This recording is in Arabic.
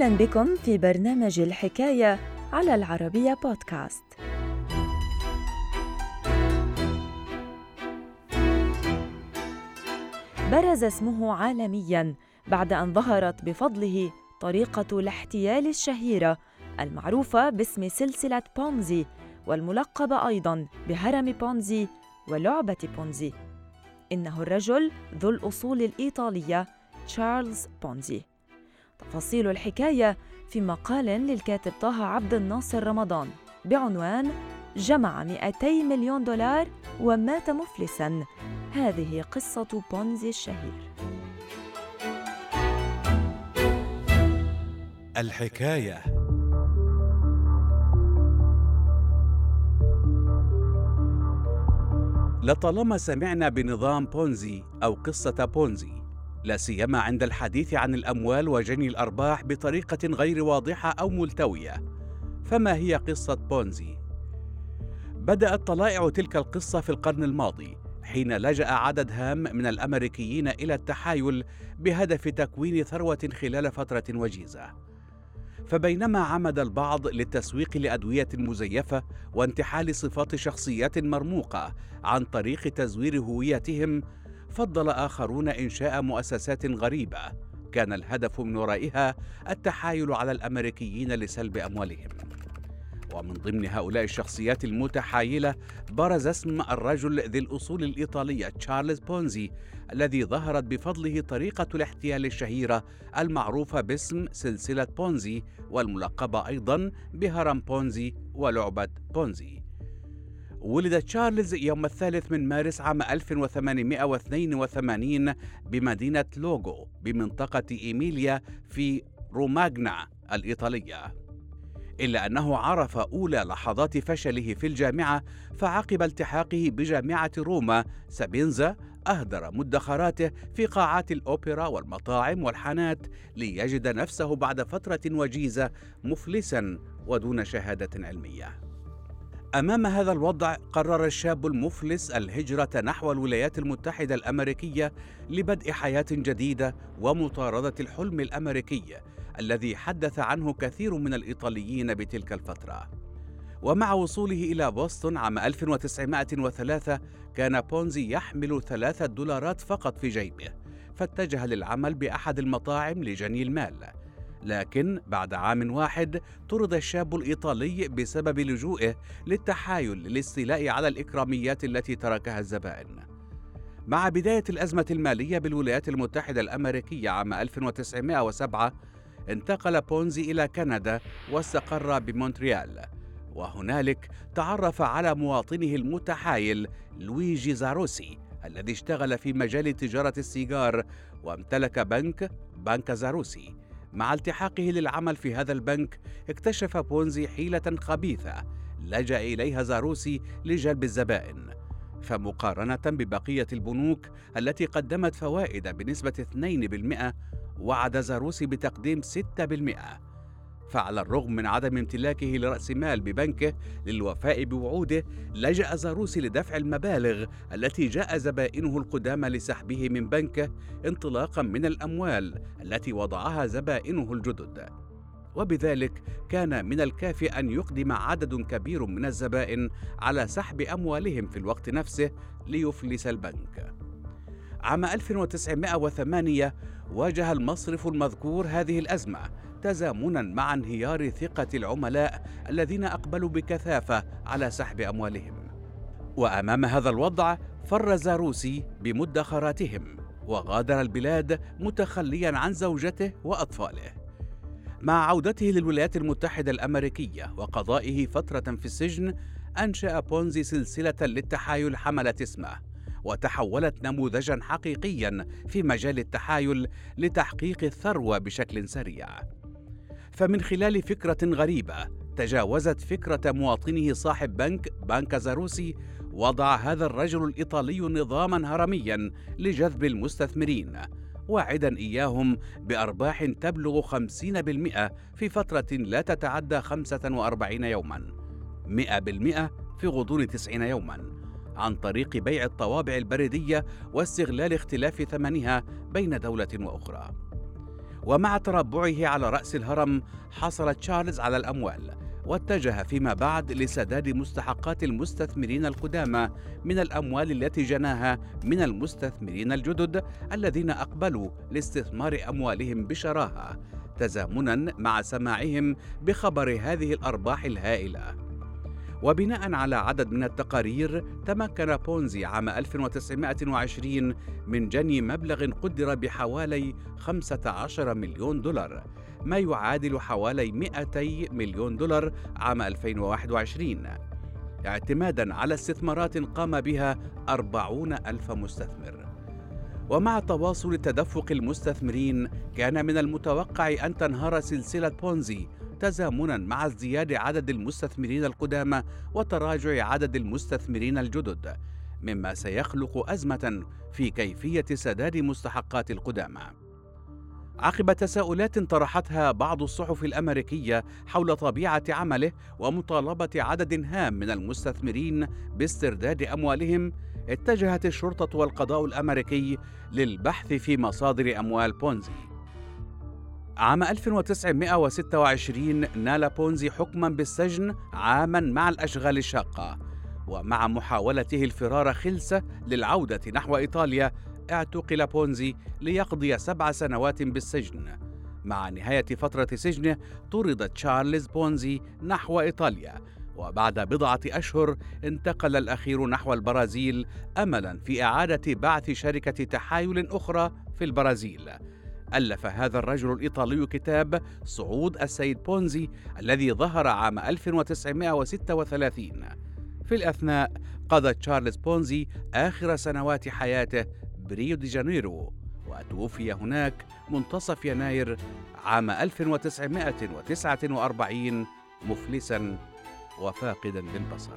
أهلا بكم في برنامج الحكاية على العربية بودكاست. برز اسمه عالمياً بعد أن ظهرت بفضله طريقة الاحتيال الشهيرة المعروفة باسم سلسلة بونزي والملقبة أيضاً بهرم بونزي ولعبة بونزي. إنه الرجل ذو الأصول الإيطالية تشارلز بونزي. تفاصيل الحكاية في مقال للكاتب طه عبد الناصر رمضان بعنوان جمع 200 مليون دولار ومات مفلسا. هذه قصة بونزي الشهير. الحكاية. لطالما سمعنا بنظام بونزي أو قصة بونزي لا سيما عند الحديث عن الأموال وجني الأرباح بطريقة غير واضحة أو ملتوية. فما هي قصة بونزي؟ بدأت طلائع تلك القصة في القرن الماضي حين لجأ عدد هام من الأمريكيين إلى التحايل بهدف تكوين ثروة خلال فترة وجيزة. فبينما عمد البعض للتسويق لأدوية مزيفة وانتحال صفات شخصيات مرموقة عن طريق تزوير هويتهم فضل آخرون إنشاء مؤسسات غريبة. كان الهدف من ورائها التحايل على الأمريكيين لسلب أموالهم. ومن ضمن هؤلاء الشخصيات المتحايلة برز اسم الرجل ذي الأصول الإيطالية تشارلز بونزي الذي ظهرت بفضله طريقة الاحتيال الشهيرة المعروفة باسم سلسلة بونزي والملقبة أيضا بهرم بونزي ولعبة بونزي. ولد تشارلز يوم الثالث من مارس عام 1882 بمدينة لوغو بمنطقة إيميليا في روماغنا الإيطالية. إلا أنه عرف أولى لحظات فشله في الجامعة فعقب التحاقه بجامعة روما سابينزا أهدر مدخراته في قاعات الأوبرا والمطاعم والحانات ليجد نفسه بعد فترة وجيزة مفلسا ودون شهادة علمية. أمام هذا الوضع قرر الشاب المفلس الهجرة نحو الولايات المتحدة الأمريكية لبدء حياة جديدة ومطاردة الحلم الأمريكي الذي حدث عنه كثير من الإيطاليين بتلك الفترة. ومع وصوله إلى بوسطن عام 1903 كان بونزي يحمل ثلاثة دولارات فقط في جيبه فاتجه للعمل بأحد المطاعم لجني المال. لكن بعد عام واحد طرد الشاب الإيطالي بسبب لجوئه للتحايل للاستيلاء على الإكراميات التي تركها الزبائن. مع بداية الأزمة المالية بالولايات المتحدة الأمريكية عام 1907 انتقل بونزي إلى كندا واستقر بمونتريال وهنالك تعرف على مواطنه المتحايل لويجي زاروسي الذي اشتغل في مجال تجارة السيجار وامتلك بنك بنك زاروسي مع التحاقه للعمل في هذا البنك اكتشف بونزي حيلة خبيثة لجأ إليها زاروسي لجلب الزبائن. فمقارنة ببقية البنوك التي قدمت فوائد بنسبة 2% وعد زاروسي بتقديم 6% فعلى الرغم من عدم امتلاكه لرأس مال ببنكه للوفاء بوعوده لجأ زاروسي لدفع المبالغ التي جاء زبائنه القدامى لسحبه من بنكه انطلاقا من الأموال التي وضعها زبائنه الجدد. وبذلك كان من الكافي أن يقدم عدد كبير من الزبائن على سحب أموالهم في الوقت نفسه ليفلس البنك. عام 1908 واجه المصرف المذكور هذه الأزمة تزامنا مع انهيار ثقة العملاء الذين أقبلوا بكثافة على سحب أموالهم. وأمام هذا الوضع فر زاروسي بمدخراتهم وغادر البلاد متخليا عن زوجته وأطفاله. مع عودته للولايات المتحدة الأمريكية وقضائه فترة في السجن أنشأ بونزي سلسلة للتحايل حملت اسمه وتحولت نموذجا حقيقيا في مجال التحايل لتحقيق الثروة بشكل سريع فمن خلال فكرة غريبة تجاوزت فكرة مواطنه صاحب بنك بنك زاروسي وضع هذا الرجل الإيطالي نظاما هرميا لجذب المستثمرين واعدا إياهم بأرباح تبلغ 50% في فترة لا تتعدى 45 يوما 100% في غضون 90 يوما عن طريق بيع الطوابع البريدية واستغلال اختلاف ثمنها بين دولة وأخرى. ومع تربعه على رأس الهرم حصل تشارلز على الأموال واتجه فيما بعد لسداد مستحقات المستثمرين القدامى من الأموال التي جناها من المستثمرين الجدد الذين أقبلوا لاستثمار أموالهم بشراهة تزامنا مع سماعهم بخبر هذه الأرباح الهائلة. وبناء على عدد من التقارير تمكن بونزي عام 1920 من جني مبلغ قدر بحوالي 15 مليون دولار ما يعادل حوالي 200 مليون دولار عام 2021 اعتمادا على استثمارات قام بها 40 ألف مستثمر. ومع تواصل تدفق المستثمرين كان من المتوقع أن تنهار سلسلة بونزي تزامنا مع ازدياد عدد المستثمرين القدامى وتراجع عدد المستثمرين الجدد مما سيخلق أزمة في كيفية سداد مستحقات القدامى. عقب تساؤلات طرحتها بعض الصحف الأمريكية حول طبيعة عمله ومطالبة عدد هام من المستثمرين باسترداد أموالهم اتجهت الشرطة والقضاء الأمريكي للبحث في مصادر أموال بونزي. عام 1926 نال بونزي حكما بالسجن عاما مع الأشغال الشاقة. ومع محاولته الفرار خلسة للعودة نحو إيطاليا اعتقل بونزي ليقضي سبع سنوات بالسجن. مع نهاية فترة سجنه طرد تشارلز بونزي نحو إيطاليا. وبعد بضعة أشهر انتقل الأخير نحو البرازيل أملا في إعادة بعث شركة تحايل أخرى في البرازيل. ألف هذا الرجل الإيطالي كتاب صعود السيد بونزي الذي ظهر عام 1936 في الأثناء قضى تشارلز بونزي آخر سنوات حياته بريو دي جانيرو وتوفي هناك منتصف يناير عام 1949 مفلسا وفاقدا للبصر.